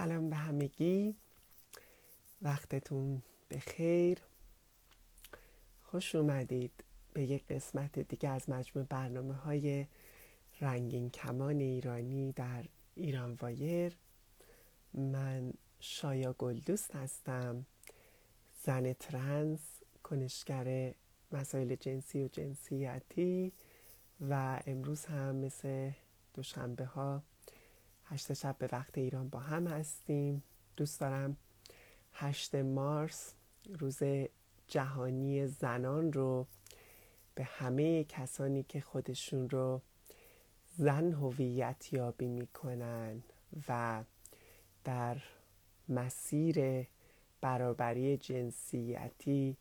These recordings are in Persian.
سلام به همگی. وقتتون بخیر. خوش اومدید به یک قسمت دیگه از مجموع برنامه های رنگین کمان ایرانی در ایران وایر. من شایا گلدوست هستم زن ترنس کنشگر مسائل جنسی و جنسیتی و امروز هم مثل دوشنبه ها هشت شب به وقت ایران با هم هستیم. دوست دارم هشت مارس روز جهانی زنان رو به همه کسانی که خودشون رو زن هویت یابی می‌کنن و در مسیر برابری جنسیتی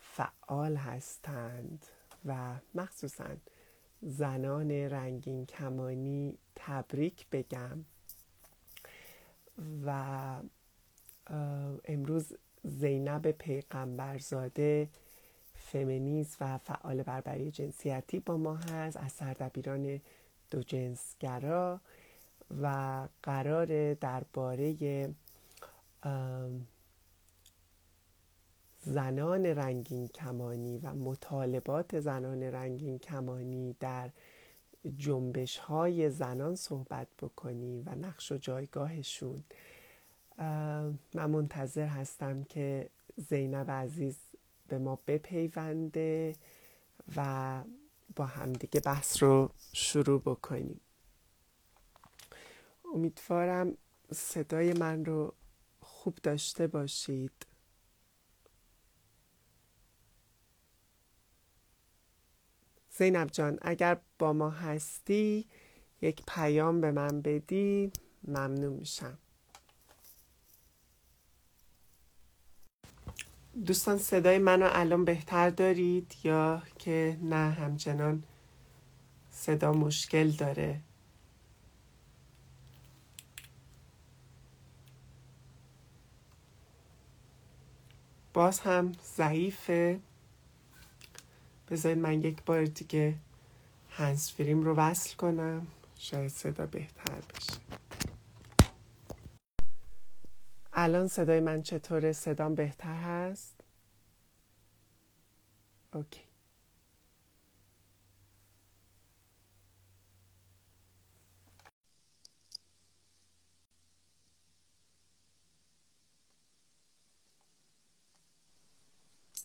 فعال هستند و مخصوصا زنان رنگین کمانی تبریک بگم. و امروز زینب پیغمبرزاده فمینیز و فعال بربری جنسیتی با ما هست از سردبیران دو جنسگرا و قرار درباره زنان رنگین کمانی و مطالبات زنان رنگین کمانی در جنبش های زنان صحبت بکنیم و نقش و جایگاهشون. من منتظر هستم که زینب عزیز به ما بپیونده و با همدیگه بحث رو شروع بکنیم. امیدوارم صدای من رو خوب داشته باشید. زینب جان اگر با ما هستی یک پیام به من بدی ممنون میشم. دوستان صدای منو الان بهتر دارید یا که نه؟ همچنان صدا مشکل داره. باز هم ضعیفه. بذارید من یک بار دیگه هنسفریم رو وصل کنم. شاید صدا بهتر بشه. الان صدای من چطوره؟ صدام بهتر هست؟ اوکی.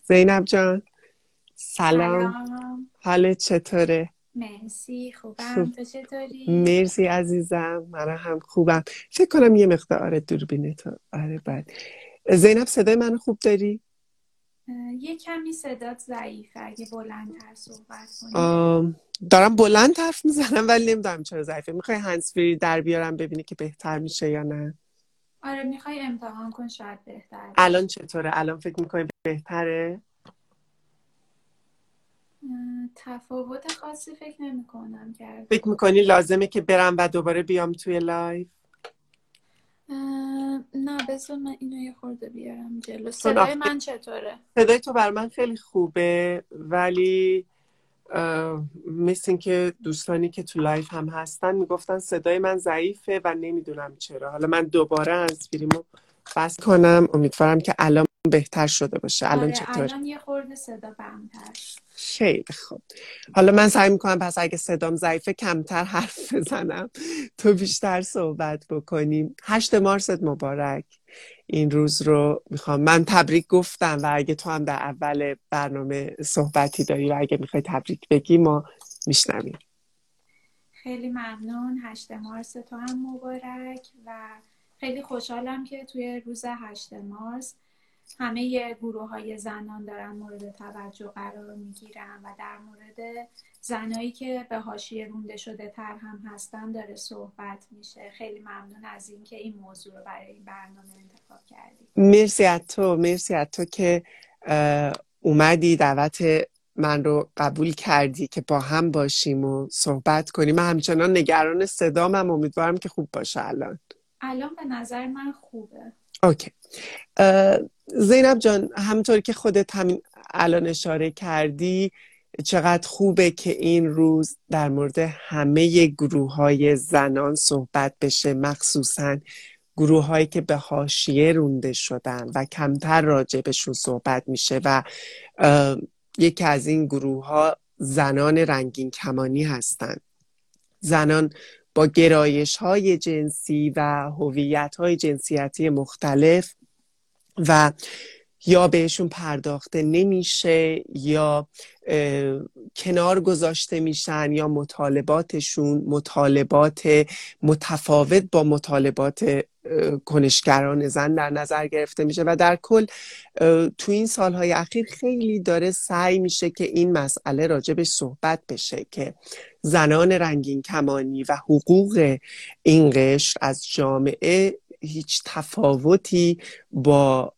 زینب جان. سلام, سلام. حالت چطوره؟ مرسی. خوبم. تو چطوری؟ مرسی عزیزم. من هم خوبم. فکر کنم یه مقدار آره دوربینه تو. آره بعد. زینب صدای من خوب داری؟ یه کمی صدات ضعیفه. اگه بلندتر صحبت کنی. دارم بلند حرف می‌زنم ولی نمی‌دونم چرا ضعیفه. می‌خوای هندزفری در بیارم ببینی که بهتر میشه یا نه؟ آره می‌خوای امتحان کن شاید بهتر الان چطوره؟ الان فکر می‌کنی بهتره؟ تفاوت خاصی فکر نمی کنم کرد فکر می‌کنی لازمه که برم و دوباره بیام توی لایو؟ نه بذار من اینو یه خورده بیارم جلو. صدای من چطوره؟ صدای تو برای من خیلی خوبه ولی مثل اینکه دوستانی که تو لایو هم هستن می‌گفتن صدای من ضعیفه و نمی‌دونم چرا. حالا من دوباره هندزفریمو وصل کنم. امیدوارم که الان بهتر شده باشه. الان آره چطور؟ الان یه خورده صدا بهتر خیلی خوب. حالا من سعی می‌کنم پس اگه صدام ضعیفه کمتر حرف بزنم. تو بیشتر صحبت بکنیم. هشت مارست مبارک. این روز رو می‌خوام. من تبریک گفتم و اگه تو هم در اول برنامه صحبتی داری و اگه می‌خوای تبریک بگی ما میشنویم. خیلی ممنون. هشت مارس تو هم مبارک و خیلی خوشحالم که توی روز هشت مارس همه گروه های زنان دارن مورد توجه قرار می‌گیرن و در مورد زنایی که به حاشیه رونده شده تر هم هستن داره صحبت میشه. خیلی ممنون از اینکه این موضوع رو برای این برنامه انتخاب کردی. مرسی از تو مرسی از تو که اومدی دعوت من رو قبول کردی که با هم باشیم و صحبت کنیم. من همچنان نگران صدامم. امیدوارم که خوب باشه الان. الان به نظر من خوبه. اوکی. زینب جان همطور که خودت همین الان اشاره کردی چقدر خوبه که این روز در مورد همه گروه های زنان صحبت بشه مخصوصا گروه هایی که به حاشیه رونده شدن و کمتر راجبشون صحبت میشه و یکی از این گروه ها زنان رنگین کمانی هستند زنان با گرایش های جنسی و هویت های جنسیتی مختلف و یا بهشون پرداخته نمیشه یا کنار گذاشته میشن یا مطالباتشون مطالبات متفاوت با مطالبات کنشگران زن در نظر گرفته میشه و در کل تو این سالهای اخیر خیلی داره سعی میشه که این مسئله راجبش صحبت بشه که زنان رنگین کمانی و حقوق این قشر از جامعه هیچ تفاوتی با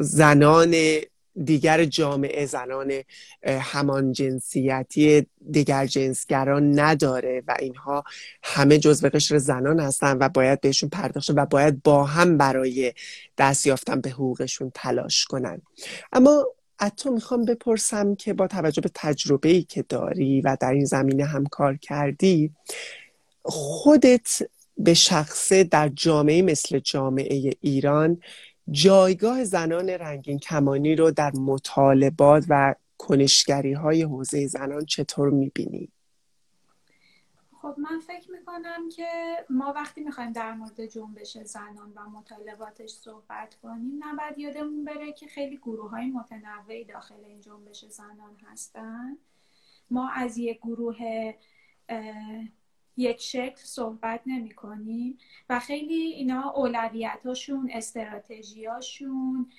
زنان دیگر جامعه زنان همان جنسیتی دیگر جنسگران نداره و اینها همه جزو قشر زنان هستن و باید بهشون پرداخت و باید با هم برای دست یافتن به حقوقشون تلاش کنن. اما تو می‌خوام بپرسم که با توجه به تجربه ای که داری و در این زمینه هم کار کردی خودت به شخصه در جامعه مثل جامعه ایران جایگاه زنان رنگین کمانی رو در مطالبات و کنشگری های حوزه زنان چطور می‌بینی؟ خب من فکر می‌کنم که ما وقتی می‌خوایم در مورد جنبش زنان و مطالباتش صحبت کنیم نباید یادمون بره که خیلی گروه های متنوعی داخل این جنبش زنان هستن ما از یک گروه یک شکل صحبت نمی کنیم و خیلی اینا اولویتاشون استراتژیاشون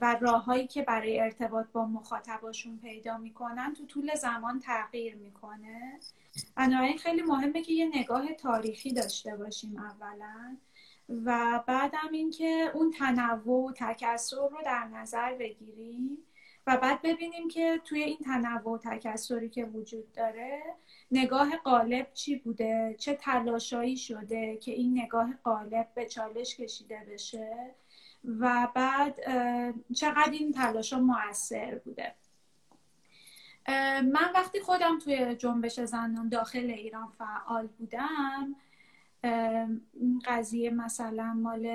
و راههایی که برای ارتباط با مخاطباشون پیدا می‌کنن تو طول زمان تغییر می‌کنه. بنابراین خیلی مهمه که یه نگاه تاریخی داشته باشیم اولا. و بعدم اینکه اون تنوع و تکسر رو در نظر بگیریم و بعد ببینیم که توی این تنوع و تکسری که وجود داره نگاه قالب چی بوده؟ چه تلاشایی شده که این نگاه قالب به چالش کشیده بشه؟ و بعد چقدر این تلاشا موثر بوده؟ من وقتی خودم توی جنبش زنان داخل ایران فعال بودم این قضیه مثلا مال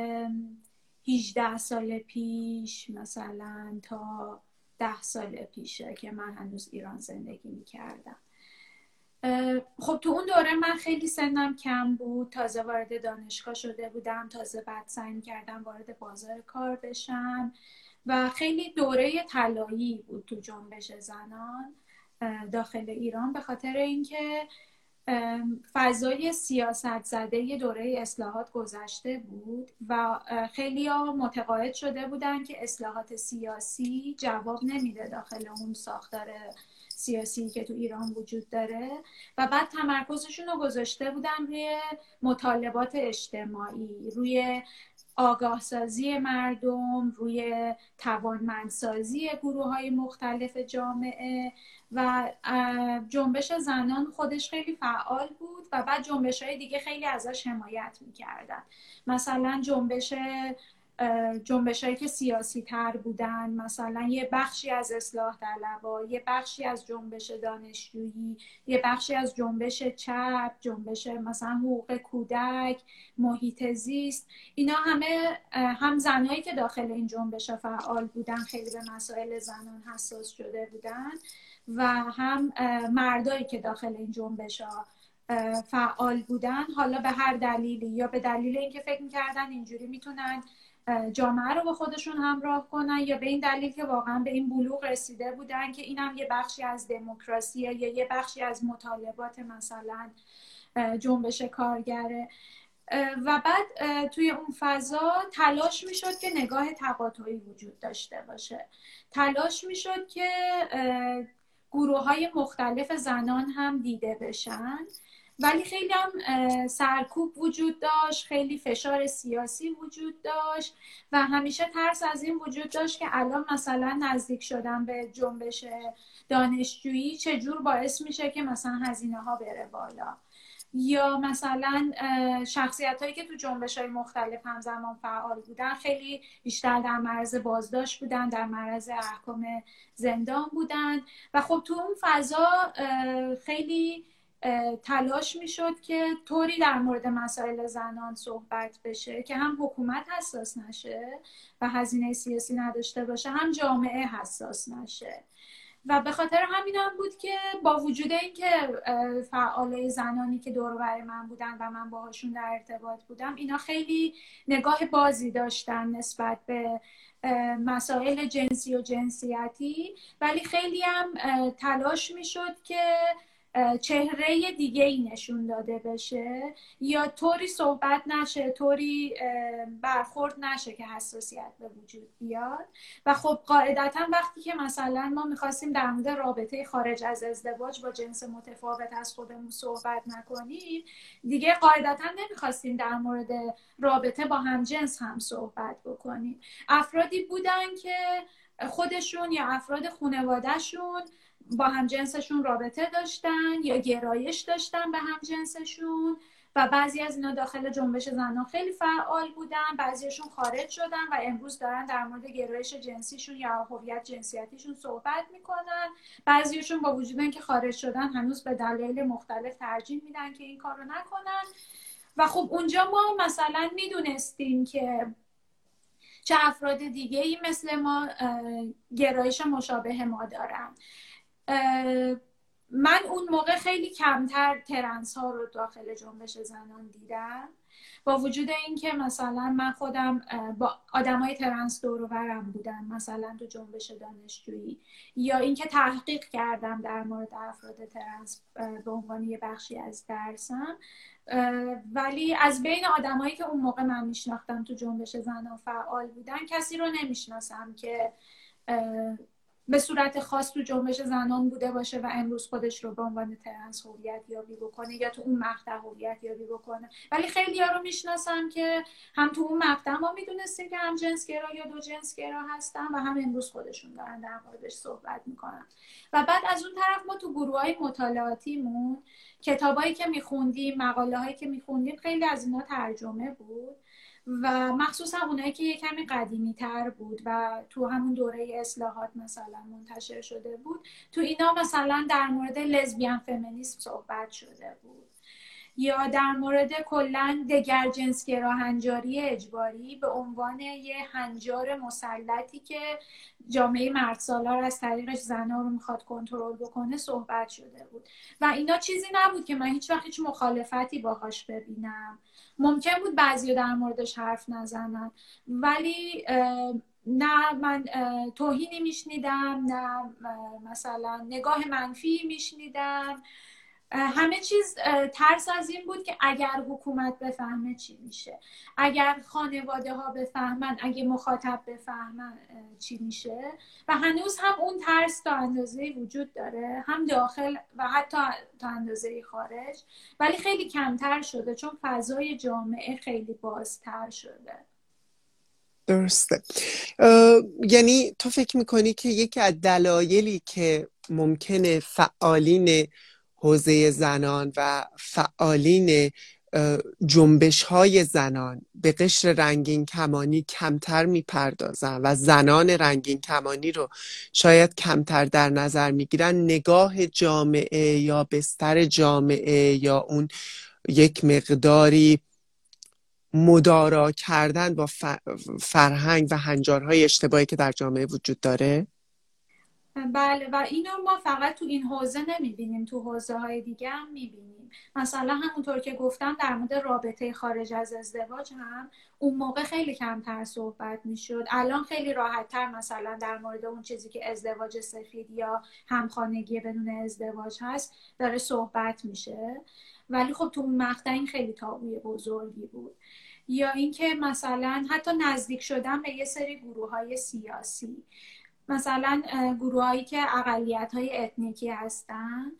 18 سال پیش مثلا تا ده سال پیشه که من هنوز ایران زندگی می‌کردم. خب تو اون دوره من خیلی سنم کم بود. تازه وارد دانشگاه شده بودم. تازه بعد سعی کردم وارد بازار کار بشم. و خیلی دوره طلایی بود تو جنبش زنان داخل ایران. به خاطر اینکه فضای سیاست زده دوره اصلاحات گذشته بود و خیلی ها متقاعد شده بودن که اصلاحات سیاسی جواب نمیده داخل اون ساختار سیاسی که تو ایران وجود داره. و بعد تمرکزشون رو گذاشته بودن روی مطالبات اجتماعی روی آگاه سازی مردم روی توانمندسازی گروه های مختلف جامعه و جنبش زنان خودش خیلی فعال بود و بعد جنبش های دیگه خیلی ازش حمایت می‌کردن. مثلا جنبش جنبش هایی که سیاسی تر بودن مثلا یه بخشی از اصلاح طلبا یه بخشی از جنبش دانشجویی یه بخشی از جنبش چپ جنبش مثلا حقوق کودک محیط زیست اینا همه هم زنهایی که داخل این جنبش فعال بودن خیلی به مسائل زنان حساس شده بودن و هم مردایی که داخل این جنبش ها فعال بودن حالا به هر دلیلی یا به دلیل اینکه فکر می‌کردن اینجوری می‌تونن جامعه رو با خودشون همراه کنن یا به این دلیل که واقعا به این بلوغ رسیده بودن که این هم یه بخشی از دموکراسیه یا یه بخشی از مطالبات مثلا جنبش کارگره. و بعد توی اون فضا تلاش می‌شد که نگاه تقاطعی وجود داشته باشه. تلاش می‌شد که گروه های مختلف زنان هم دیده بشن. ولی خیلی هم سرکوب وجود داشت خیلی فشار سیاسی وجود داشت و همیشه ترس از این وجود داشت که الان مثلا نزدیک شدن به جنبش دانشجویی چجور باعث میشه که مثلا هزینه ها بره بالا. یا مثلا شخصیت هایی که تو جنبش های مختلف همزمان فعال بودن خیلی بیشتر در معرض بازداشت بودن در معرض احکام زندان بودن. و خب تو اون فضا خیلی تلاش می‌شد که طوری در مورد مسائل زنان صحبت بشه که هم حکومت حساس نشه و هزینه سیاسی نداشته باشه هم جامعه حساس نشه. و به خاطر همین هم بود که با وجود اینکه فعالای زنانی که دور من بودن و من باهاشون در ارتباط بودم اینا خیلی نگاه بازی داشتن نسبت به مسائل جنسی و جنسیتی ولی خیلی هم تلاش می‌شد که چهره دیگه ای نشون داده بشه یا طوری صحبت نشه طوری برخورد نشه که حساسیت به وجود بیاد. و خب قاعدتا وقتی که مثلا ما می‌خواستیم در مورد رابطه خارج از ازدواج با جنس متفاوت از خودمون صحبت نکنیم دیگه قاعدتا نمی‌خواستیم در مورد رابطه با هم جنس هم صحبت بکنیم. افرادی بودن که خودشون یا افراد خانوادهشون با هم جنسشون رابطه داشتن یا گرایش داشتن به هم جنسشون و بعضی از اینا داخل جنبش زنان خیلی فعال بودن بعضیشون خارج شدن و امروز دارن در مورد گرایش جنسیشون یا هویت جنسیتیشون صحبت می‌کنن. بعضیشون با وجود اینکه خارج شدن هنوز به دلایل مختلف ترجیح میدن که این کار رو نکنن. و خب اونجا ما مثلا می‌دونستیم که چه افراد دیگه ای مثل ما گرایش مشابه ما دارن. من اون موقع خیلی کمتر ترنس ها رو داخل جنبش زنان دیدم. با وجود اینکه مثلا من خودم با آدمای ترنس دور و برم بودم مثلا تو جنبش دانشجویی یا اینکه تحقیق کردم در مورد افراد ترنس به عنوان یه بخشی از درسم. ولی از بین آدمایی که اون موقع من میشناختم تو جنبش زنان فعال بودن کسی رو نمی‌شناسم که به صورت خاص تو جنبش زنان بوده باشه و امروز خودش رو به عنوان ترنس هویت یابی بکنه یا تو اون مقطع هویت یابی بکنه. ولی خیلی ها رو می‌شناسم که هم تو اون مقطع ما می‌دونستیم که هم جنسگرا یا دو جنسگرا هستن و هم امروز خودشون دارن در موردش صحبت می‌کنن. و بعد از اون طرف ما تو گروه های مطالعاتیمون کتابایی که میخوندیم مقاله هایی که میخوندیم خیلی از اینا ترجمه بود. و مخصوصا اونایی که یه کمی قدیمی تر بود و تو همون دوره اصلاحات مثلا منتشر شده بود تو اینا مثلا در مورد لزبیان فمینیسم صحبت شده بود. یا در مورد کلا دگر جنسگرا هنجاری اجباری به عنوان یه هنجار مسلطی که جامعه مرد سالار از طریقش زنها رو می‌خواد کنترل بکنه صحبت شده بود. و اینا چیزی نبود که من هیچ وقت هیچ مخالفتی باهاش ببینم. ممکن بود بعضی در موردش حرف نزنن. ولی نه من توهینی میشنیدم نه مثلا نگاه منفی میشنیدم. همه چیز ترس از این بود که اگر حکومت بفهمه چی میشه. اگر خانواده ها بفهمن اگه مخاطب بفهمن چی میشه. و هنوز هم اون ترس تا اندازه وجود داره. هم داخل و حتی تا اندازه خارج. ولی خیلی کمتر شده چون فضای جامعه خیلی بازتر شده. درسته. یعنی تو فکر می‌کنی که یکی از دلایلی که ممکنه فعالین حوزه زنان و فعالین جنبش های زنان به قشر رنگین کمانی کمتر می‌پردازن و زنان رنگین کمانی رو شاید کمتر در نظر می‌گیرن. نگاه جامعه یا بستر جامعه یا اون یک مقداری مدارا کردن با فرهنگ و هنجارهای اشتباهی که در جامعه وجود داره. بله و اینو ما فقط تو این حوزه نمی‌بینیم تو حوزه های دیگه هم می‌بینیم. مثلا همونطور که گفتم در مورد رابطه خارج از ازدواج هم اون موقع خیلی کمتر صحبت می‌شد. الان خیلی راحتتر مثلا در مورد اون چیزی که ازدواج سفید یا همخانگی بدون ازدواج هست داره صحبت میشه. ولی خب تو اون مقطع این خیلی تابوی بزرگی بود. یا اینکه مثلا حتی نزدیک شدن به یه سری گروه های سیاسی. مثلا گروهایی که اقلیت های اتنیکی هستن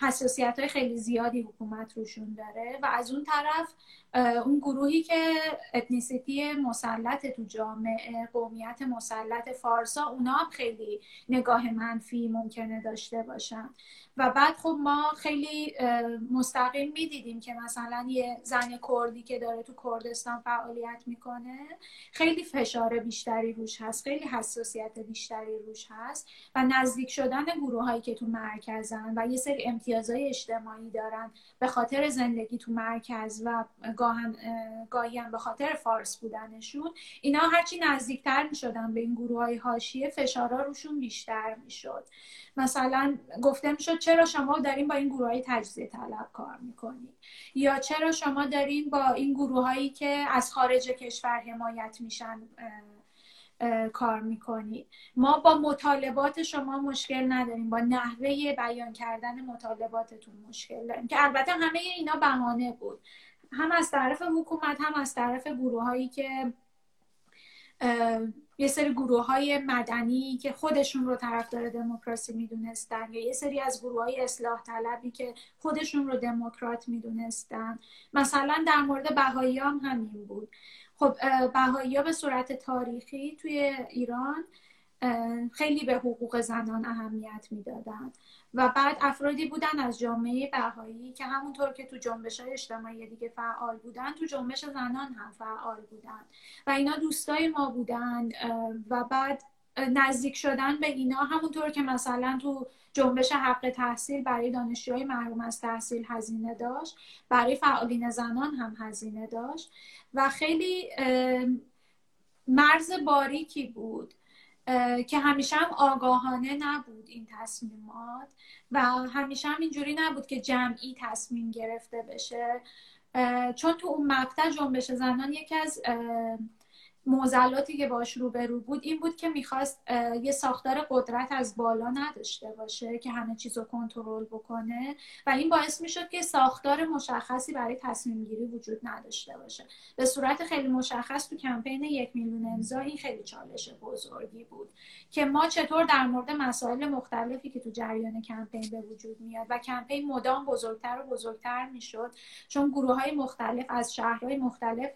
حساسیت های خیلی زیادی حکومت روشون داره و از اون طرف اون گروهی که اتنیسیتی مسلط تو جامعه قومیت مسلط فارسا اونا هم خیلی نگاه منفی ممکنه داشته باشن. و بعد خب ما خیلی مستقیم می‌دیدیم که مثلا یه زن کردی که داره تو کردستان فعالیت می‌کنه خیلی فشار بیشتری روش هست خیلی حساسیت بیشتری روش هست و نزدیک شدن گروه هایی که تو مرکزن و یه سری امتیازهای اجتماعی دارن به خاطر زندگی تو مرکز و گاهن گاهی هم به خاطر فارس بودنشون اینا هرچی نزدیکتر می شدن به این گروه های حاشیه فشارا روشون بیشتر می شد مثلا گفته می شد چرا شما دارین با این گروه های تجزیه طلب کار می‌کنید یا چرا شما دارین با این گروه هایی که از خارج کشور حمایت میشن کار می‌کنید ما با مطالبات شما مشکل نداریم. با نحوه بیان کردن مطالباتتون مشکل داریم. که البته همه اینا بهانه بود. هم از طرف حکومت هم از طرف گروه هایی که یه سری گروه های مدنی که خودشون رو طرفدار دموکراسی می‌دونستن یا یه سری از گروه های اصلاح طلبی که خودشون رو دموکرات می‌دونستن. مثلا در مورد بهایی هم همین بود. خب بهایی ها به صورت تاریخی توی ایران خیلی به حقوق زنان اهمیت می‌دادن. و بعد افرادی بودن از جامعه بهایی که همونطور که تو جنبش های اجتماعی دیگه فعال بودن تو جنبش زنان هم فعال بودن. و اینا دوستای ما بودن و بعد نزدیک شدن به اینا. همونطور که مثلا تو جنبش حق تحصیل برای دانشجوهای محروم از تحصیل هزینه داشت برای فعالین زنان هم هزینه داشت. و خیلی مرز باریکی بود. که همیشه هم آگاهانه نبود این تصمیمات و همیشه هم اینجوری نبود که جمعی تصمیم گرفته بشه. چون تو اون مقطع جنبش زنان یکی از موزلاتی که باش روبرو بود این بود که می‌خواست یه ساختار قدرت از بالا نداشته باشه که همه چیز رو کنترل بکنه و این باعث می‌شد که ساختار مشخصی برای تصمیم گیری وجود نداشته باشه. به صورت خیلی مشخص تو کمپین یک میلیون امضا این خیلی چالش بزرگی بود که ما چطور در مورد مسائل مختلفی که تو جریان کمپین به وجود میاد و کمپین مدام بزرگتر و بزرگتر می‌شد چون گروه های مختلف از شهرهای مختلف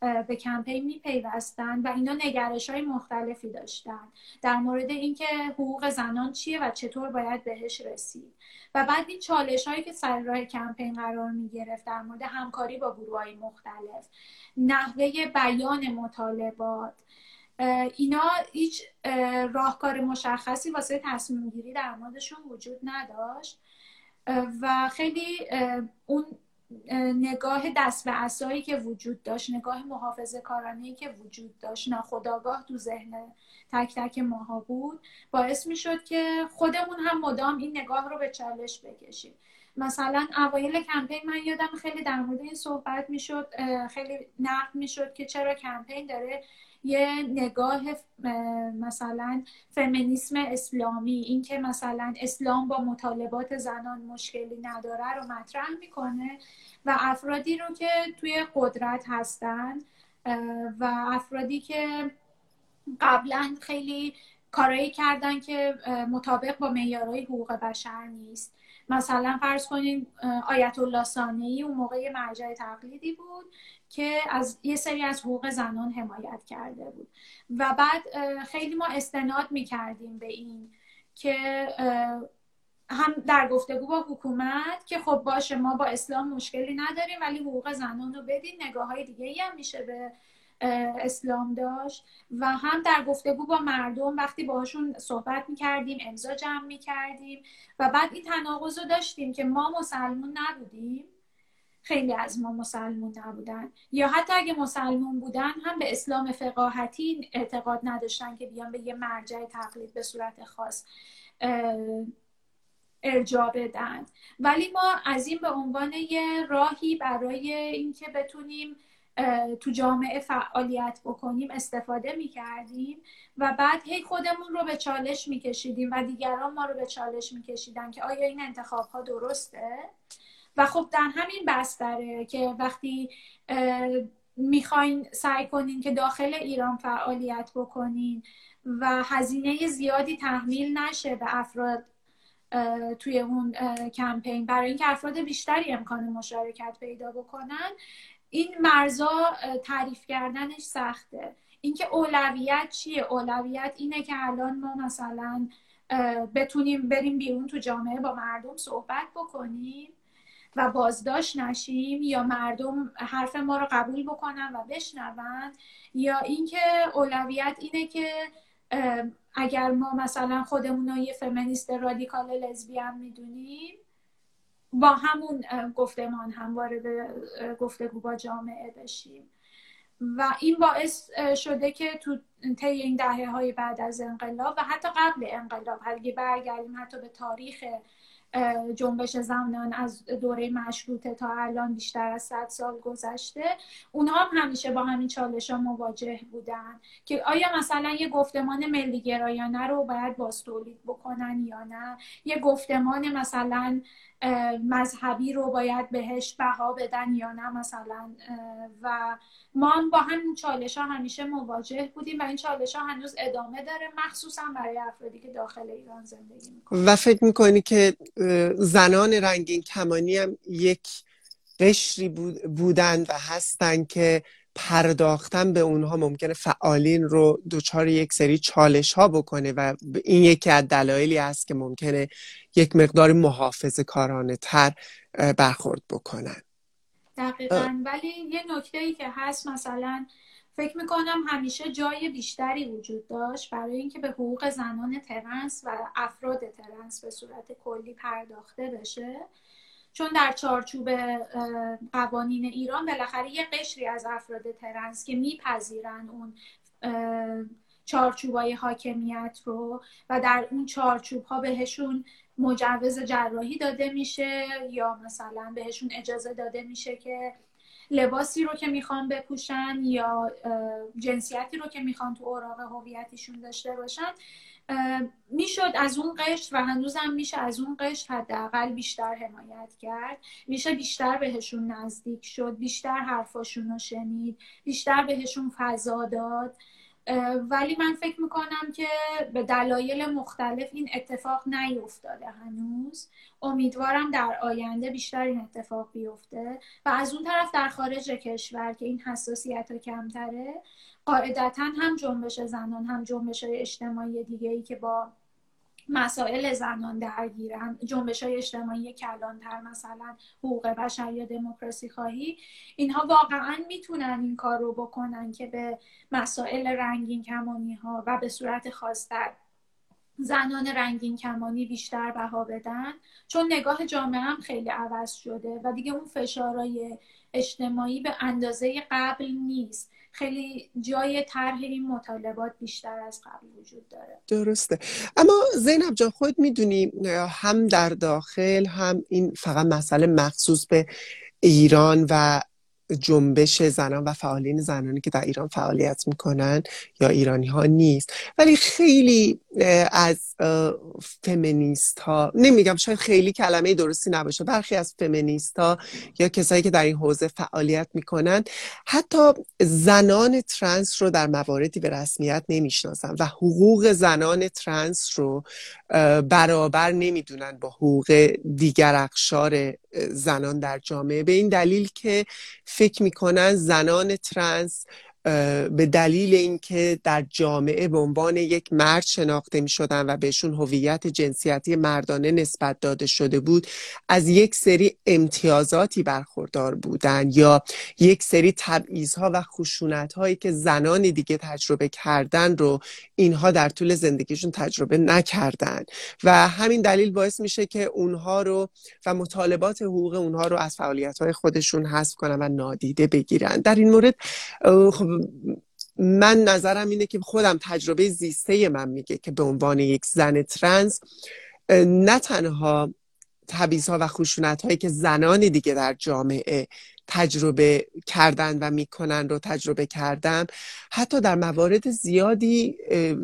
به کمپین میپیوستن و اینا نگرش های مختلفی داشتن. در مورد اینکه حقوق زنان چیه و چطور باید بهش رسید. و بعد این چالش هایی که سر راه کمپین قرار می گرفت در مورد همکاری با گروه های مختلف نحوه بیان مطالبات اینا هیچ راهکار مشخصی واسه تصمیم گیری در موردشون وجود نداشت. و خیلی اون نگاه دست به اصایی که وجود داشت نگاه محافظه کارانه که وجود داشت ناخداگاه تو ذهن تک تک ماها بود. باعث می شد که خودمون هم مدام این نگاه رو به چالش بکشیم. مثلا اوایل کمپین من یادم خیلی در مورد این صحبت می‌شد خیلی نقد می‌شد که چرا کمپین داره یه نگاه مثلا فمینیسم اسلامی اینکه مثلا اسلام با مطالبات زنان مشکلی نداره رو مطرح می‌کنه و افرادی رو که توی قدرت هستن و افرادی که قبلا خیلی کارایی کردن که مطابق با معیارهای حقوق بشر نیست. مثلا فرض کنیم آیت الله ثانی اون موقع مرجع تقلیدی بود که از یه سری از حقوق زنان حمایت کرده بود. و بعد خیلی ما استناد می کردیم به این که هم در گفتگو با حکومت که خب باشه ما با اسلام مشکلی نداریم ولی حقوق زنان رو بدین نگاه های دیگه هم میشه به اسلام داشت و هم در گفتگو با مردم وقتی باهاشون صحبت می‌کردیم امضا جمع می‌کردیم و بعد این تناقض رو داشتیم که ما مسلمون نبودیم. خیلی از ما مسلمون نبودن. یا حتی اگه مسلمون بودن هم به اسلام فقاهتی اعتقاد نداشتن که بیان به یه مرجع تقلید به صورت خاص ارجاع بدن. ولی ما از این به عنوان یه راهی برای اینکه بتونیم تو جامعه فعالیت بکنیم استفاده می کردیم و بعد هی خودمون رو به چالش می کشیدیم و دیگران ما رو به چالش می کشیدن که آیا این انتخاب ها درسته؟ و خب در همین بستره که وقتی می‌خواین سعی کنین که داخل ایران فعالیت بکنین و هزینه زیادی تحمیل نشه به افراد توی اون کمپین. برای اینکه افراد بیشتری امکان مشارکت پیدا بکنن این مرزا تعریف کردنش سخته. اینکه اولویت چیه؟ اولویت اینه که الان ما مثلا بتونیم بریم بیرون تو جامعه با مردم صحبت بکنیم و بازداشت نشیم یا مردم حرف ما رو قبول بکنن و بشنون یا اینکه اولویت اینه که اگر ما مثلا خودمون رو یه فمینیست رادیکال لزبیان می‌دونیم با همون گفتمان هم وارد گفتگو با جامعه بشیم. و این باعث شده که تو طی این دهه های بعد از انقلاب و حتی قبل انقلاب اگه برگردیم حتی به تاریخ جنبش زنان از دوره مشروطه تا الان بیشتر از 100 سال گذشته اونها هم همیشه با همین چالش ها مواجه بودن که آیا مثلا یه گفتمان ملی گرایانه رو باید باز تولید بکنن یا نه؟ یه گفتمان مثلا مذهبی رو باید بهش بها بدن یا نه مثلا و ما هم با همین چالش ها همیشه مواجه بودیم و این چالش ها هنوز ادامه داره مخصوصا برای افرادی که داخل ایران زندگی می‌کنن. و فکر می‌کنی که زنان رنگین کمانی هم یک قشری بودند و هستن که پرداختن به اونها ممکنه فعالین رو دچار یک سری چالش ها بکنه و این یکی از دلایلی است که ممکنه یک مقدار محافظ کارانه تر برخورد بکنن. دقیقا. ولی یه نکته ای که هست مثلا فکر می‌کنم همیشه جای بیشتری وجود داشت برای اینکه به حقوق زنان ترنس و افراد ترنس به صورت کلی پرداخته بشه. چون در چارچوب قوانین ایران بالاخره یه قشری از افراد ترنس که میپذیرن اون چارچوبای حاکمیت رو و در اون چارچوب ها بهشون مجوز جراحی داده میشه یا مثلا بهشون اجازه داده میشه که لباسی رو که می‌خوان بپوشن یا جنسیتی رو که می‌خوان تو اوراق هویتیشون داشته باشن می‌شد از اون قشر و هنوزم میشه از اون قشر حداقل بیشتر حمایت کرد. میشه بیشتر بهشون نزدیک شد بیشتر حرفاشون رو شنید بیشتر بهشون فضا داد. ولی من فکر می‌کنم که به دلایل مختلف این اتفاق نیفتاده هنوز. امیدوارم در آینده بیشتر این اتفاق بیفته. و از اون طرف در خارج کشور که این حساسیت ها کمتره قاعدتا هم جنبش زنان هم جنبش های اجتماعی دیگه ای که با مسائل زنان درگیرن جنبش های اجتماعی کلانتر مثلا حقوق بشر یا دموکراسی خواهی اینها واقعا می‌تونن این کار رو بکنن که به مسائل رنگین کمانی ها و به صورت خاصتر زنان رنگین کمانی بیشتر بها بدن. چون نگاه جامعه هم خیلی عوض شده و دیگه اون فشارهای اجتماعی به اندازه قبل نیست. خیلی جای طرح این مطالبات بیشتر از قبل وجود داره. درسته. اما زینب جان خود می‌دونی هم در داخل هم این فقط مسئله مخصوص به ایران و جنبش زنان و فعالین زنانی که در ایران فعالیت می‌کنن یا ایرانی ها نیست. ولی خیلی از فمینیست ها نمیگم شاید خیلی کلمه درستی نباشه برخی از فمینیست ها یا کسایی که در این حوزه فعالیت می‌کنن حتی زنان ترنس رو در مواردی به رسمیت نمی‌شناسن و حقوق زنان ترنس رو برابر نمی‌دونن با حقوق دیگر اقشار زنان در جامعه. به این دلیل که فکر می‌کنن زنان ترنس به دلیل اینکه در جامعه به عنوان یک مرد شناخته می شدن و بهشون هویت جنسیتی مردانه نسبت داده شده بود از یک سری امتیازاتی برخوردار بودن یا یک سری ها و خشونت هایی که زنان دیگه تجربه کردن رو اینها در طول زندگیشون تجربه نکردن. و همین دلیل باعث میشه که اونها رو و مطالبات حقوق اونها رو از فعالیت های خودشون حذف کنن و نادیده بگیرن. در این مورد خب من نظرم اینه که خودم تجربه زیسته من میگه که به عنوان یک زن ترنس نه تنها ها و خشونت هایی که زنان دیگه در جامعه تجربه کردن و می‌کنن رو تجربه کردم حتی در موارد زیادی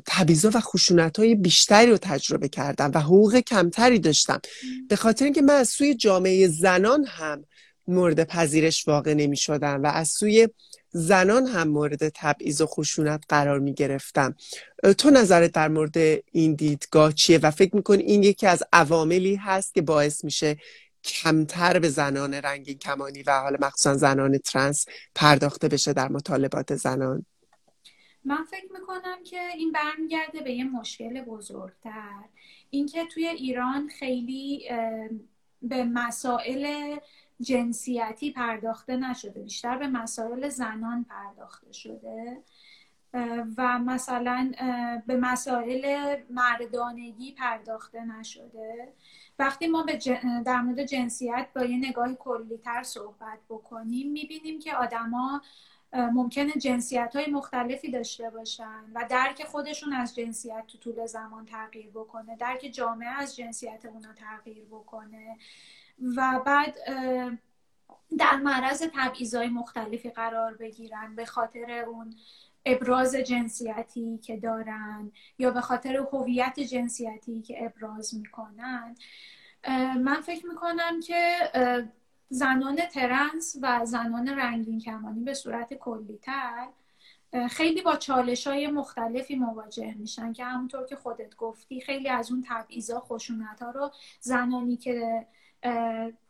تبعیض و خشونت های بیشتری رو تجربه کردم و حقوق کمتری داشتم. به خاطر اینکه من از سوی جامعه زنان هم مورد پذیرش واقع نمی شدم و از سوی زنان هم مورد تبعیض و خشونت قرار می گرفتم. تو نظرت در مورد این دیدگاه چیه؟ و فکر می‌کنی این یکی از عواملی هست که باعث میشه کمتر به زنان رنگین کمانی و حال مخصوصا زنان ترنس پرداخته بشه در مطالبات زنان؟ من فکر می‌کنم که این برمیگرده به یه مشکل بزرگتر. اینکه توی ایران خیلی به مسائل جنسیتی پرداخته نشده بیشتر به مسائل زنان پرداخته شده. و مثلا به مسائل مردانگی پرداخته نشده. وقتی ما به در مورد جنسیت با یه نگاه کلیتر صحبت بکنیم می‌بینیم که آدما ممکنه جنسیت های مختلفی داشته باشن و درک خودشون از جنسیت تو طول زمان تغییر بکنه درک جامعه از جنسیت اونا تغییر بکنه. و بعد در معرض تبعیضای مختلفی قرار بگیرن به خاطر اون ابراز جنسیتی که دارن یا به خاطر هویت جنسیتی که ابراز می‌کنن. من فکر می‌کنم که زنان ترنس و زنان رنگین کمانی به صورت کلیتر خیلی با چالش های مختلفی مواجه میشن که همونطور که خودت گفتی خیلی از اون تبعیضا خشونت ها رو زنانی که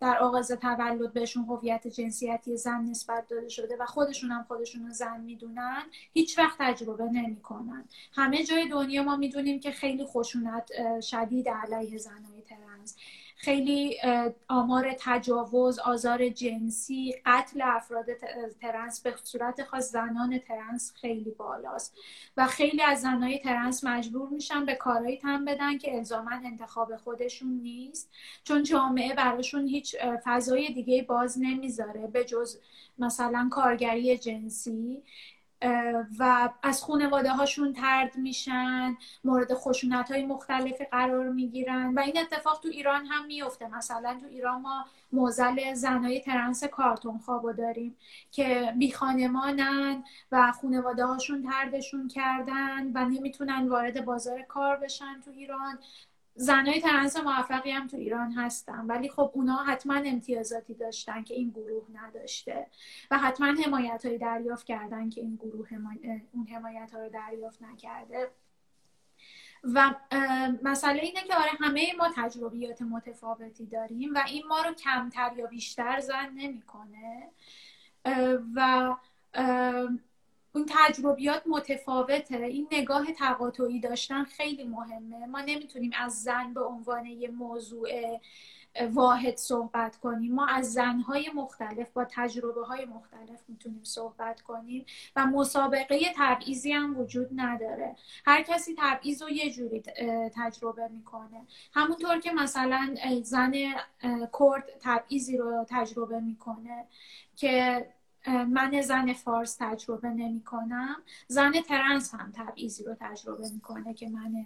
در آغاز تولد بهشون هویت جنسیتی زن نسبت داده شده و خودشون هم خودشون رو زن می‌دونن هیچ وقت تجربه نمی‌کنن. همه جای دنیا ما می‌دونیم که خیلی خشونت شدید علیه زنهای ترنس. خیلی آمار تجاوز آزار جنسی قتل افراد ترنس به صورت خاص زنان ترنس خیلی بالاست. و خیلی از زنهای ترنس مجبور میشن به کارهایی تن بدن که الزاما انتخاب خودشون نیست. چون جامعه براشون هیچ فضای دیگه باز نمی‌ذاره به جز مثلا کارگری جنسی. و از خانواده هاشون ترد میشن مورد خشونت های مختلفی قرار می‌گیرن و این اتفاق تو ایران هم میفته مثلا تو ایران ما موزل زنای ترنس کارتون خوابو داریم که بی خانمانن و خانواده هاشون تردشون کردن و نمی‌تونن وارد بازار کار بشن تو ایران. زنای ترنس موفقی هم تو ایران هستن ولی خب اونا حتما امتیازاتی داشتن که این گروه نداشته و حتما حمایت هایی دریافت کردن که این گروه اون حمایت ها رو دریافت نکرده. و مسئله اینه که آره همه ما تجربیات متفاوتی داریم و این ما رو کمتر یا بیشتر زن نمی‌کنه. و اون تجربیات متفاوته. این نگاه تقاطعی داشتن خیلی مهمه. ما نمی‌تونیم از زن به عنوان یه موضوع واحد صحبت کنیم. ما از زنهای مختلف با تجربه های مختلف می‌تونیم صحبت کنیم و مسابقه تبعیضی هم وجود نداره. هر کسی تبعیض رو یه جوری تجربه می‌کنه. همونطور که مثلا زن کرد تبعیضی رو تجربه می‌کنه که من زن فارس تجربه نمی کنم زن ترنس هم تبعیضی رو تجربه می‌کنه که من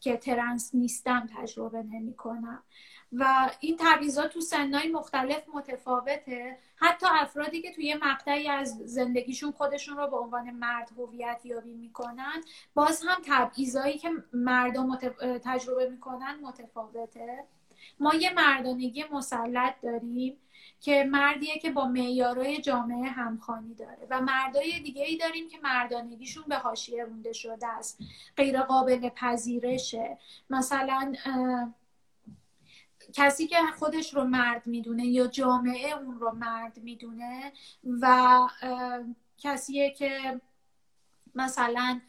که ترنس نیستم تجربه نمی کنم و این تبعیضات تو سنهای مختلف متفاوته. حتی افرادی که توی مقطعی از زندگیشون خودشون رو به عنوان مرد هویت یابی می‌کنن باز هم تبعیضایی که مردم تجربه می‌کنن متفاوته. ما یه مردانگی مسلط داریم. که مردیه که با معیارهای جامعه همخوانی داره و مردای دیگه ای داریم که مردانگیشون به حاشیه رونده شده است. غیر قابل پذیرشه. مثلا کسی که خودش رو مرد می‌دونه یا جامعه اون رو مرد می‌دونه و کسیه که مثلا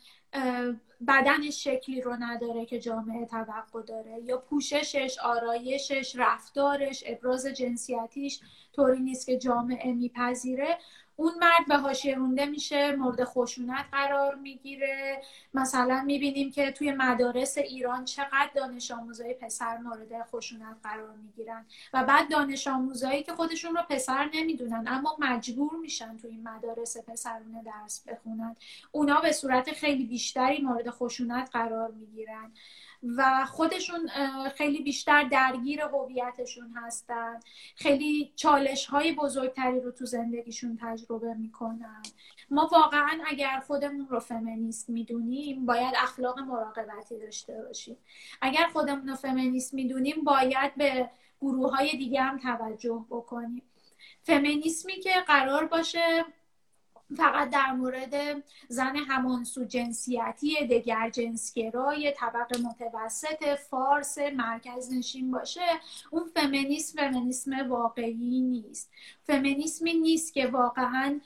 بدنش شکلی رو نداره که جامعه توقع داره. یا پوششش آرایشش رفتارش ابراز جنسیتیش طوری نیست که جامعه میپذیره. اون مرد به حاشیه رونده میشه مورد خشونت قرار می‌گیره. مثلا می‌بینیم که توی مدارس ایران چقدر دانش آموزای پسر مورد خشونت قرار می‌گیرن و بعد دانش آموزایی که خودشون رو پسر نمی‌دونن اما مجبور میشن توی این مدارس پسرونه درس بخونن. اونا به صورت خیلی بیشتری مورد خشونت قرار می‌گیرن. و خودشون خیلی بیشتر درگیر هویتشون هستن. خیلی چالش های بزرگتری رو تو زندگیشون تجربه می‌کنن. ما واقعا اگر خودمون رو فمینیست می‌دونیم باید اخلاق مراقبتی داشته باشیم. اگر خودمون رو فمینیست می‌دونیم باید به گروه های دیگه هم توجه بکنیم. فمینیسمی که قرار باشه فقط در مورد زن همانسو جنسیتی دگر جنسگرای طبق متوسط فارس مرکز نشین باشه اون فمینیسم فمینیسم واقعی نیست. فمینیسمی نیست که واقعا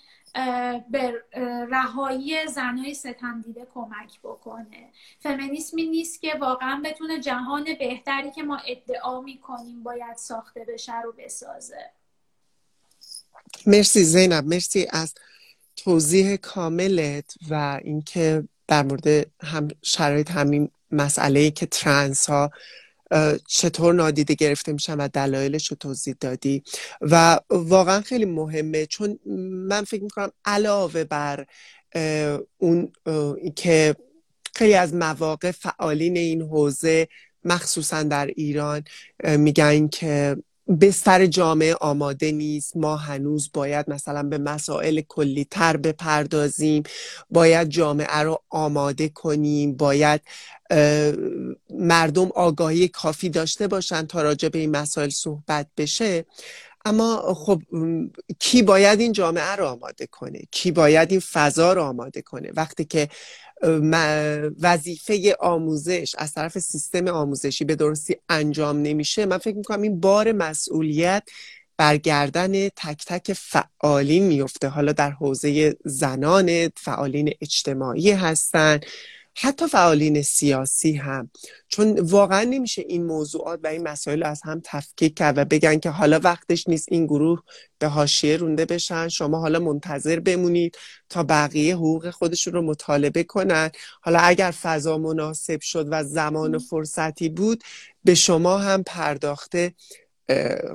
به رهایی زنهای ستمدیده کمک بکنه. فمینیسمی نیست که واقعا بتونه جهان بهتری که ما ادعا می‌کنیم باید ساخته بشه رو بسازه. مرسی زینب مرسی از توضیح کاملت و اینکه در مورد هم شرایط همین مسئله که ترنس ها چطور نادیده گرفته میشن و دلایلش رو توضیح دادی. و واقعا خیلی مهمه چون من فکر می‌کنم علاوه بر اون که خیلی از مواقع فعالین این حوزه مخصوصا در ایران میگن که بستر جامعه آماده نیست. ما هنوز باید مثلا به مسائل کلی تر بپردازیم. باید جامعه رو آماده کنیم. باید مردم آگاهی کافی داشته باشن تا راجع به این مسائل صحبت بشه. اما خب کی باید این جامعه رو آماده کنه؟ کی باید این فضا رو آماده کنه؟ وقتی که وظیفه آموزش از طرف سیستم آموزشی به درستی انجام نمیشه. من فکر می‌کنم این بار مسئولیت برگردن تک تک فعالین میفته حالا در حوزه زنان فعالین اجتماعی هستن. حتی فعالین سیاسی هم. چون واقعا نمیشه این موضوعات و این مسائل از هم تفکیک کرد و بگن که حالا وقتش نیست این گروه به حاشیه رونده بشن شما حالا منتظر بمونید تا بقیه حقوق خودشون رو مطالبه کنن. حالا اگر فضا مناسب شد و زمان و فرصتی بود به شما هم پرداخته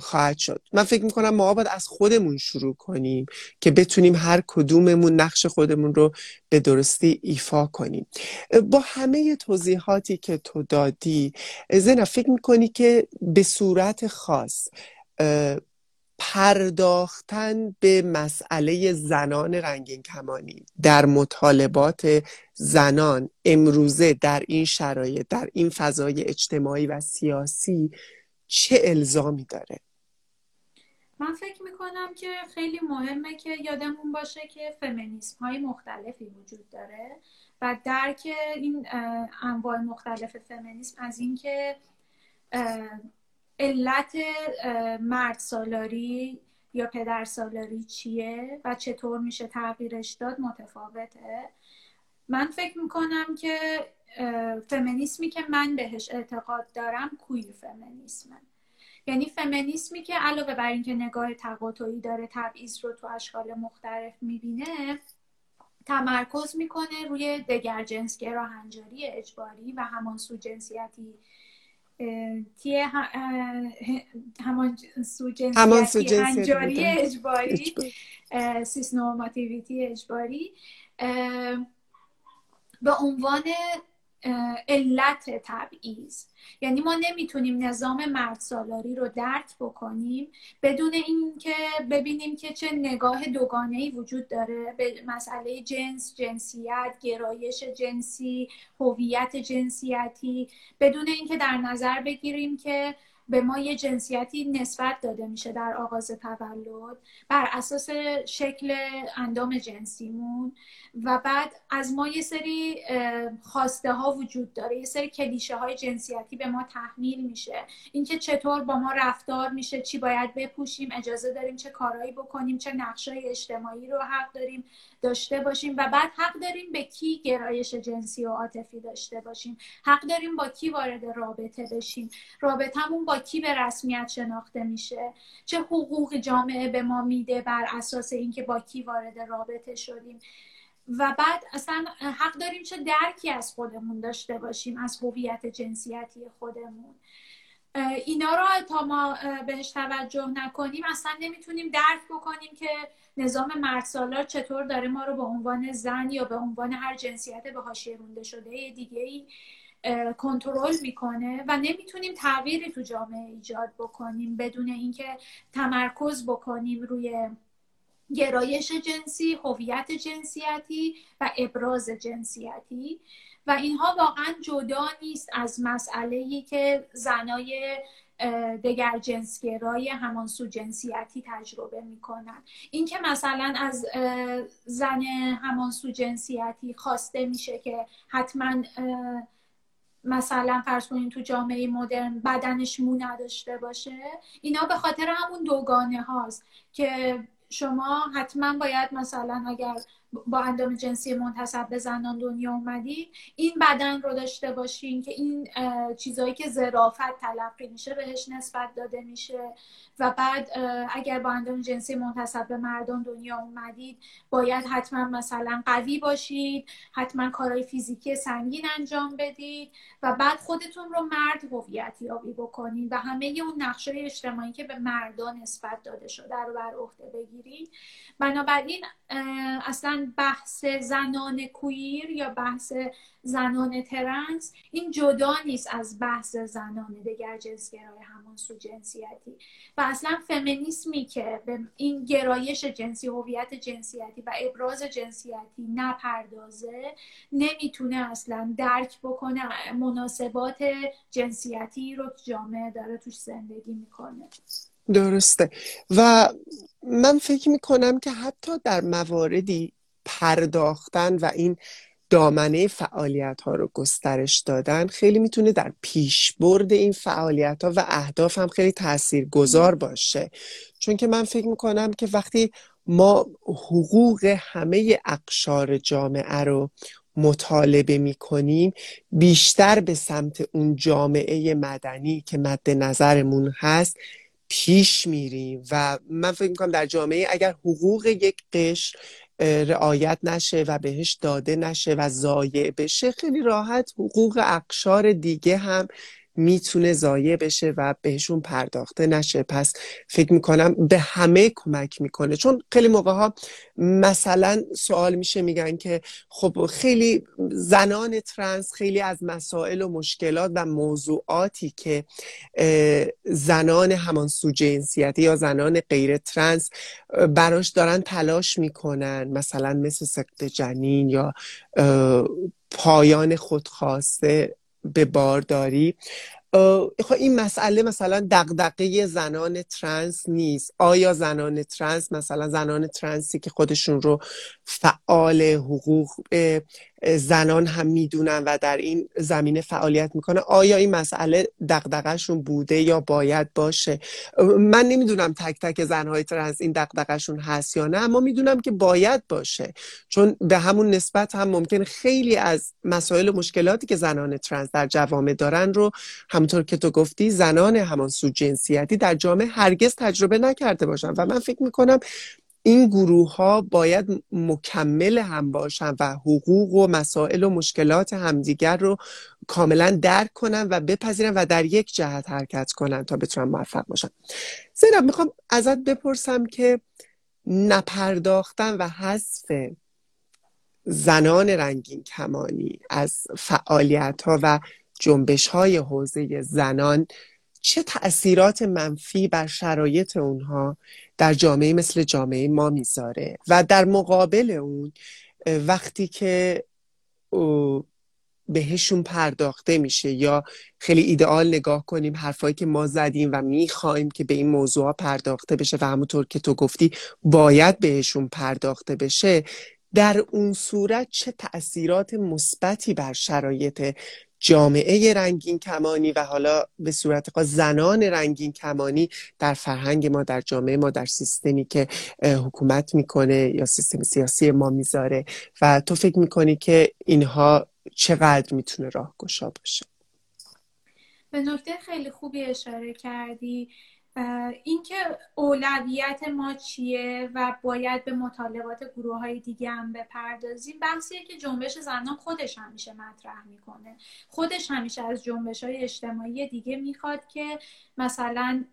خواهد شد. من فکر می‌کنم ما باید از خودمون شروع کنیم که بتونیم هر کدوممون نقش خودمون رو به درستی ایفا کنیم. با همه توضیحاتی که تو دادی زنه فکر می‌کنی که به صورت خاص پرداختن به مسئله زنان رنگین کمانی در مطالبات زنان امروزه در این شرایط در این فضای اجتماعی و سیاسی چه الزامی داره؟ من فکر می‌کنم که خیلی مهمه که یادمون باشه که فمینیسم های مختلفی وجود داره و درک این انواع مختلف فمینیسم از اینکه علت مرد سالاری یا پدر سالاری چیه و چطور میشه تغییرش داد متفاوته. من فکر می‌کنم که فمینیسمی که من بهش اعتقاد دارم کویر فمینیسمه. یعنی فمینیسمی که علاوه بر اینکه نگاه تقاطعی داره تبعیض رو تو اشکال مختلف می‌بینه تمرکز می‌کنه روی دگر جنسگرا هنجاری اجباری و همانسو جنسیتی تیه همان سو جنسیتی هنجاری اجباری سیس نورماتیویتی اجباری. به عنوان علت تبعیض. یعنی ما نمی‌تونیم نظام مرد سالاری رو درک بکنیم بدون اینکه ببینیم که چه نگاه دوگانه ای وجود داره به مسئله جنس جنسیت گرایش جنسی هویت جنسیتی. بدون اینکه در نظر بگیریم که به ما یه جنسیتی نسبت داده میشه در آغاز تولد. بر اساس شکل اندام جنسیمون و بعد از ما یه سری خواسته ها وجود داره. یه سری کلیشه های جنسیتی به ما تحمیل میشه. اینکه چطور با ما رفتار میشه چی باید بپوشیم اجازه داریم چه کارهایی بکنیم چه نقشای اجتماعی رو حق داریم. داشته باشیم و بعد حق داریم به کی گرایش جنسی و عاطفی داشته باشیم. حق داریم با کی وارد رابطه بشیم. رابطهمون با کی به رسمیت شناخته میشه؟ چه حقوق جامعه به ما میده بر اساس اینکه با کی وارد رابطه شدیم؟ و بعد اصلا حق داریم چه درکی از خودمون داشته باشیم از هویت جنسیتی خودمون. اینا رو تا ما بهش توجه نکنیم اصلا نمی‌تونیم درک بکنیم که نظام مرد سالار چطور داره ما رو به عنوان زن یا به عنوان هر جنسیت به حاشیه رونده شده دیگه ای کنترل می‌کنه و نمی‌تونیم تغییری تو جامعه ایجاد بکنیم بدون اینکه تمرکز بکنیم روی گرایش جنسی، هویت جنسیتی و ابراز جنسیتی. و اینها واقعا جدا نیست از مسئله که زنای دگر جنسگرای همانسو جنسیتی تجربه می‌کنن. این که مثلا از زن همانسو جنسیتی خواسته میشه که حتما مثلا فرض کنین تو جامعه مدرن بدنش مو نداشته باشه اینا به خاطر همون دوگانه هاست که شما حتما باید مثلا اگر با اندام جنسی منتصب به زنان دنیا اومدید این بدن رو داشته باشین که این چیزهایی که ظرافت تلقی میشه بهش نسبت داده میشه. و بعد اگر با اندام جنسی منتصب به مردان دنیا اومدید باید حتما مثلا قوی باشید حتما کارهای فیزیکی سنگین انجام بدید و بعد خودتون رو مرد هویت یابی بکنید و همه اون نقشه اجتماعی که به مردان نسبت داده شده رو بر عهده بگیرید. بنابراین اصلا بحث زنان کویر یا بحث زنان ترنس. این جدا نیست از بحث زنان دگر جنسگرای همون سو جنسیتی. و اصلا فمینیسمی که به این گرایش جنسی هویت جنسیتی و ابراز جنسیتی نپردازه نمی‌تونه اصلا درک بکنه مناسبات جنسیتی رو جامعه داره توش زندگی می‌کنه. درسته. و من فکر می‌کنم که حتی در مواردی پرداختن و این دامنه فعالیت ها رو گسترش دادن خیلی می‌تونه در پیشبرد این فعالیت ها و اهداف هم خیلی تأثیر گذار باشه. چون که من فکر می‌کنم که وقتی ما حقوق همه اقشار جامعه رو مطالبه می‌کنیم بیشتر به سمت اون جامعه مدنی که مد نظرمون هست پیش میریم. و من فکر می‌کنم در جامعه اگر حقوق یک قشر رعایت نشه و بهش داده نشه و ضایع بشه. خیلی راحت حقوق اقشار دیگه هم می‌تونه ضایع بشه و بهشون پرداخته نشه. پس فکر می‌کنم به همه کمک می‌کنه. چون خیلی موقع ها مثلا سوال میشه میگن که خب خیلی زنان ترنس خیلی از مسائل و مشکلات و موضوعاتی که زنان همسو جنسیتی یا زنان غیر ترنس براش دارن تلاش می‌کنن. مثلا مثل سقط جنین یا پایان خودخواسته به بارداری خب این مسئله مثلا دغدغه زنان ترنس نیست. آیا زنان ترنس مثلا زنان ترنسی که خودشون رو فعال حقوق زنان هم می‌دونن و در این زمینه فعالیت می‌کنه آیا این مسئله دغدغه‌شون بوده یا باید باشه؟ من نمی‌دونم تک تک زنهای ترنس این دقدقهشون هست یا نه اما می‌دونم که باید باشه. چون به همون نسبت هم ممکن خیلی از مسائل و مشکلاتی که زنان ترنس در جوامع دارن رو همونطور که تو گفتی زنان همان سو جنسیتی در جامعه هرگز تجربه نکرده باشن. و من فکر می‌کنم این گروه ها باید مکمل هم باشن و حقوق و مسائل و مشکلات همدیگر رو کاملا درک کنن و بپذیرن و در یک جهت حرکت کنن تا بتونن موفق باشن. زیرا می‌خوام ازت بپرسم که نپرداختن و حذف زنان رنگین کمانی از فعالیت ها و جنبش های حوزه زنان چه تأثیرات منفی بر شرایط اونها در جامعه مثل جامعه ما می‌ذاره. و در مقابل اون وقتی که بهشون پرداخته میشه یا خیلی ایدئال نگاه کنیم حرفایی که ما زدیم و می‌خوایم که به این موضوع پرداخته بشه و همونطور که تو گفتی باید بهشون پرداخته بشه در اون صورت چه تأثیرات مثبتی بر شرایط جامعه رنگین کمانی و حالا به صورت خاص زنان رنگین کمانی در فرهنگ ما در جامعه ما در سیستمی که حکومت می‌کنه یا سیستم سیاسی ما می‌ذاره. و تو فکر می‌کنی که اینها چقدر می‌تونه راهگشا باشه؟ به نکته خیلی خوبی اشاره کردی. اینکه اولویت ما چیه و باید به مطالبات گروه های دیگه هم بپردازیم بحثیه که جنبش زنان خودش همیشه مطرح می‌کنه. خودش همیشه از جنبش های اجتماعی دیگه می‌خواد که مثلا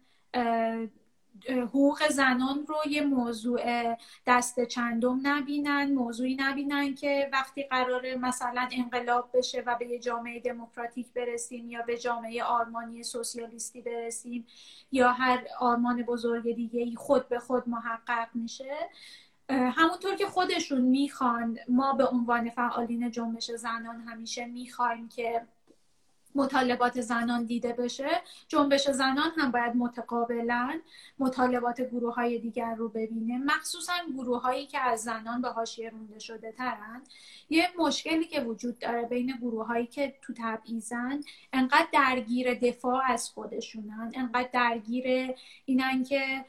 حقوق زنان رو یه موضوع دست چندم نبینن موضوعی نبینن که وقتی قراره مثلا انقلاب بشه و به یه جامعه دموکراتیک برسیم یا به جامعه آرمانی سوسیالیستی برسیم یا هر آرمان بزرگ دیگه ای خود به خود محقق میشه همونطور که خودشون می‌خوان ما به عنوان فعالین جنبش زنان همیشه می‌خوایم که مطالبات زنان دیده بشه جنبش زنان هم باید متقابلا مطالبات گروه های دیگر رو ببینه. مخصوصا گروه هایی که از زنان به حاشیه رونده شده ترن. یه مشکلی که وجود داره بین گروه هایی که تو تبعیزن انقدر درگیر دفاع از خودشونن انقدر درگیر اینن که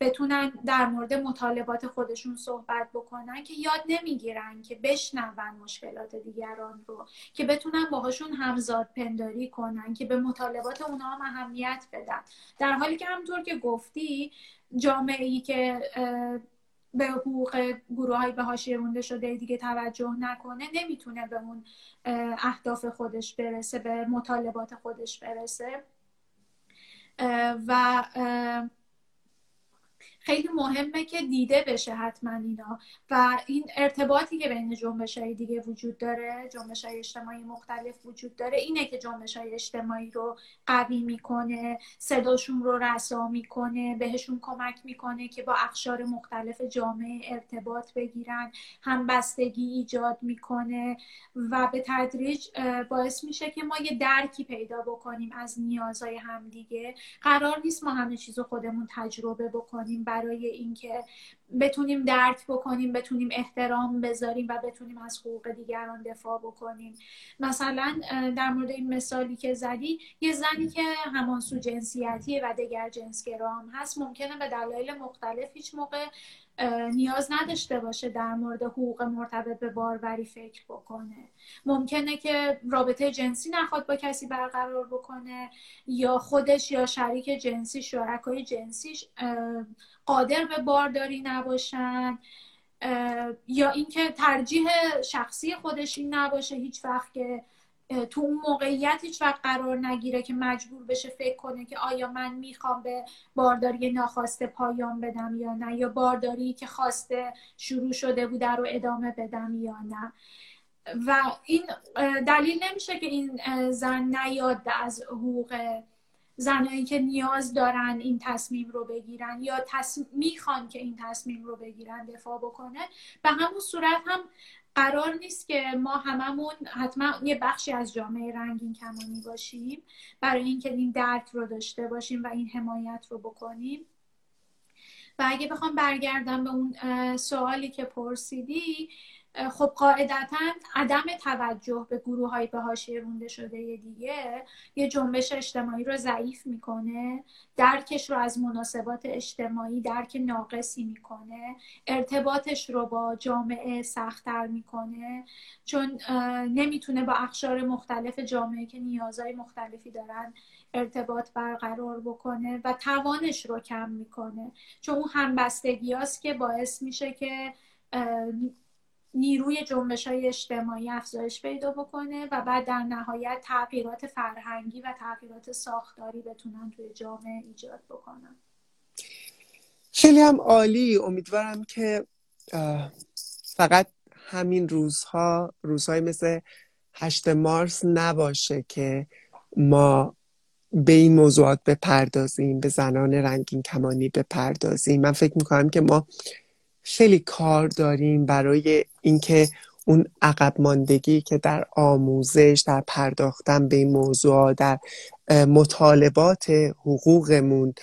بتونن در مورد مطالبات خودشون صحبت بکنن که یاد نمی‌گیرن که بشنون مشکلات دیگران رو که بتونن باهاشون همزاد پنداری کنن که به مطالبات اونها هم اهمیت بدن. در حالی که همونطور که گفتی جامعه ای که به حقوق گروه های به حاشیه مونده شده دیگه توجه نکنه نمی‌تونه به اون اهداف خودش برسه به مطالبات خودش برسه. و خیلی مهمه که دیده بشه حتما اینا. و این ارتباطی که بین جنبش های دیگه وجود داره جنبش های اجتماعی مختلف وجود داره اینه که جنبش های اجتماعی رو قوی می‌کنه صداشون رو رسا می‌کنه بهشون کمک می‌کنه که با اخشار مختلف جامعه ارتباط بگیرن همبستگی ایجاد می‌کنه و به تدریج باعث میشه که ما یه درکی پیدا بکنیم از نیازهای همدیگه قرار نیست ما همه چیز رو خودمون تجربه بکنیم برای اینکه بتونیم درک بکنیم بتونیم احترام بذاریم و بتونیم از حقوق دیگران دفاع بکنیم. مثلا در مورد این مثالی که زدی یه زنی که همانسو جنسیتیه و دگر جنسگرا هم هست ممکنه به دلایل مختلف هیچ موقع نیاز نداشته باشه در مورد حقوق مرتبط به باروری فکر بکنه. ممکنه که رابطه جنسی نخواد با کسی برقرار بکنه یا خودش یا شریک جنسی شرکای جنسیش قادر به بارداری نباشن یا اینکه ترجیح شخصی خودش این نباشه هیچ وقت که تو اون موقعیت هیچ وقت قرار نگیره که مجبور بشه فکر کنه که آیا من می‌خوام به بارداری ناخواسته پایان بدم یا نه یا بارداری که خواسته شروع شده بوده رو ادامه بدم یا نه. و این دلیل نمیشه که این زن نیاد از حقوق زنایی که نیاز دارن این تصمیم رو بگیرن یا می‌خوان که این تصمیم رو بگیرن دفاع بکنه به همون صورت هم قرار نیست که ما هممون حتما یه بخشی از جامعه رنگین کمانی باشیم برای اینکه این درک رو داشته باشیم و این حمایت رو بکنیم. و اگه بخوام برگردم به اون سوالی که پرسیدی خب قاعدتا عدم توجه به گروه های به حاشیه رونده شده دیگه یه جنبش اجتماعی رو ضعیف می‌کنه درکش رو از مناسبات اجتماعی درک ناقصی می‌کنه ارتباطش رو با جامعه سختتر می‌کنه چون نمی‌تونه با اخشار مختلف جامعه که نیازهای مختلفی دارن ارتباط برقرار بکنه و توانش رو کم می‌کنه. چون اون همبستگی که باعث میشه که نیروی جنبش های اجتماعی افزایش پیدا بکنه و بعد در نهایت تغییرات فرهنگی و تغییرات ساختاری بتونن توی جامعه ایجاد بکنن. خیلی هم عالی. امیدوارم که فقط همین روزها روزهای مثل هشت مارس نباشه که ما به این موضوعات بپردازیم به زنان رنگین کمانی بپردازیم. من فکر می‌کنم که ما خیلی کار داریم برای اینکه اون عقب ماندگی که در آموزش در پرداختن به این موضوع در مطالبات حقوقمون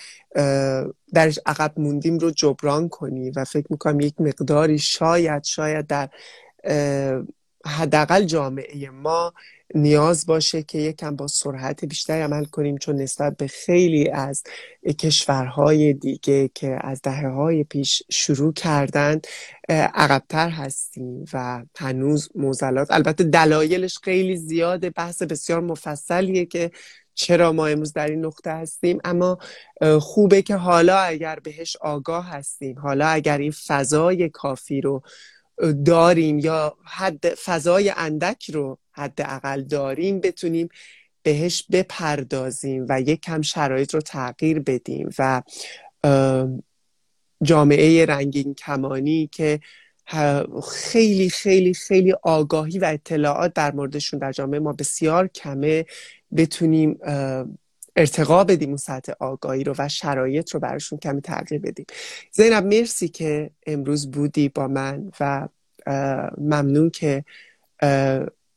درش عقب موندیم رو جبران کنی و فکر می‌کنم یک مقداری شاید شاید در حداقل جامعه ما نیاز باشه که یکم با سرعت بیشتری عمل کنیم چون نسبت به خیلی از کشورهای دیگه که از دهه های پیش شروع کردن عقبتر هستیم و هنوز موزلات. البته دلایلش خیلی زیاده بحث بسیار مفصلیه که چرا ما امروز در این نقطه هستیم. اما خوبه که حالا اگر بهش آگاه هستیم حالا اگر این فضای کافی رو داریم یا حد فضای اندک رو حداقل داریم بتونیم بهش بپردازیم و یک کم شرایط رو تغییر بدیم و جامعه رنگین کمانی که خیلی خیلی خیلی آگاهی و اطلاعات در موردشون در جامعه ما بسیار کمه بتونیم ارتقا بدیم اون سطح آگاهی رو و شرایط رو براشون کمی تغییر بدیم. زینب مرسی که امروز بودی با من و ممنون که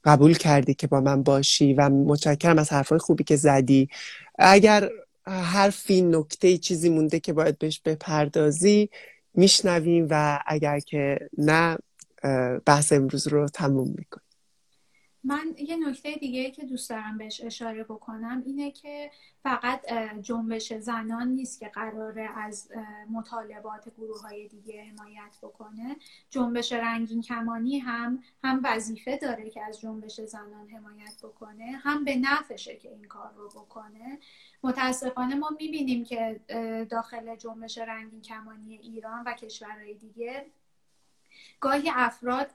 قبول کردی که با من باشی و متشکرم از حرفای خوبی که زدی. اگر حرفی نکته چیزی مونده که باید بهش بپردازی میشنویم و اگر که نه بحث امروز رو تموم می‌کنیم. من یه نکته دیگه که دوست دارم بهش اشاره بکنم اینه که فقط جنبش زنان نیست که قراره از مطالبات گروه های دیگه حمایت بکنه. جنبش رنگین کمانی هم هم وظیفه داره که از جنبش زنان حمایت بکنه هم به نفشه که این کار رو بکنه. متاسفانه ما می‌بینیم که داخل جنبش رنگین کمانی ایران و کشورهای دیگه گاهی افراد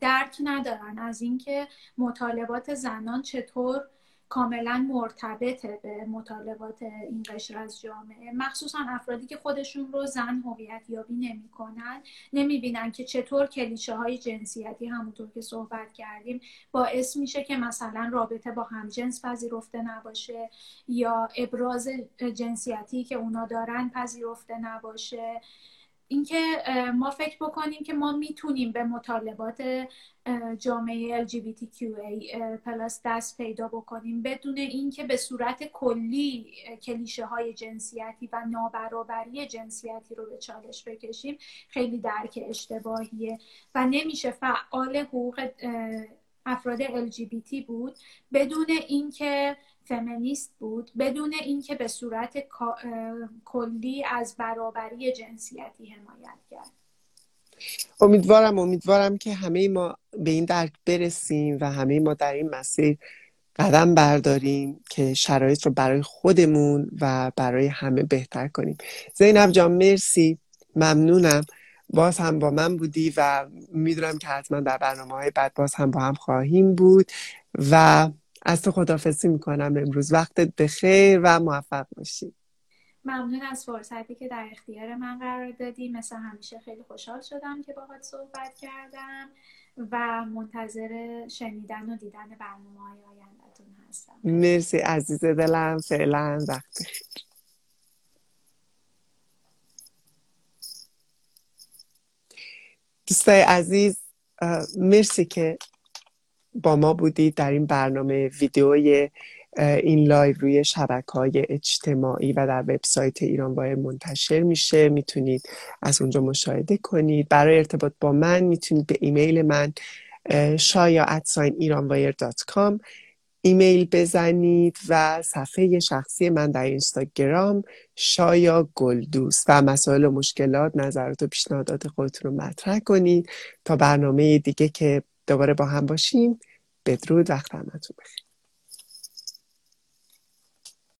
درک ندارن از اینکه مطالبات زنان چطور کاملا مرتبطه به مطالبات این قشر از جامعه. مخصوصا افرادی که خودشون رو زن هویت یابی نمی‌کنن نمی‌بینن که چطور کلیشه های جنسیتی همونطور که صحبت کردیم باعث میشه که مثلا رابطه با همجنس پذیرفته نباشه یا ابراز جنسیتی که اونا دارن پذیرفته نباشه. اینکه ما فکر بکنیم که ما می‌تونیم به مطالبات جامعه LGBTQA پلاس دست پیدا بکنیم. بدون اینکه به صورت کلی کلیشه های جنسیتی و نابرابری جنسیتی رو به چالش بکشیم خیلی درک اشتباهیه. و نمیشه فعال حقوق افراد LGBT بود. بدون اینکه فمینیست بود بدون اینکه به صورت کلی از برابری جنسیتی حمایت کرد. امیدوارم امیدوارم که همه ما به این درک برسیم و همه ما در این مسیر قدم برداریم که شرایط رو برای خودمون و برای همه بهتر کنیم. زینب جان مرسی. ممنونم. باز هم با من بودی و می‌دونم که حتما در برنامه های بعد باز هم با هم خواهیم بود و از تو خدافزی می‌کنم امروز. وقتت بخیر و موفق باشی. ممنون از فرصتی که در اختیار من قرار دادی. مثل همیشه خیلی خوشحال شدم که باهات صحبت کردم و منتظر شنیدن و دیدن برنامه های آیندهتون هستم. مرسی عزیز دلم. فعلا وقت بخیر. دوستای عزیز مرسی که با ما بودید در این برنامه ویدیوی این لایو روی شبکه های اجتماعی و در وبسایت ایران وایر منتشر میشه. می‌تونید از اونجا مشاهده کنید. برای ارتباط با من می‌تونید به ایمیل من شایا ایران کام ایمیل بزنید و صفحه شخصی من در اینستاگرام شایا گلدوست و مسائل و مشکلات نظرات و پیشنهادات خودتون رو مطرح کنید تا برنامه دیگه که دوباره با هم باشیم. بدرود وقت همتون بخیر.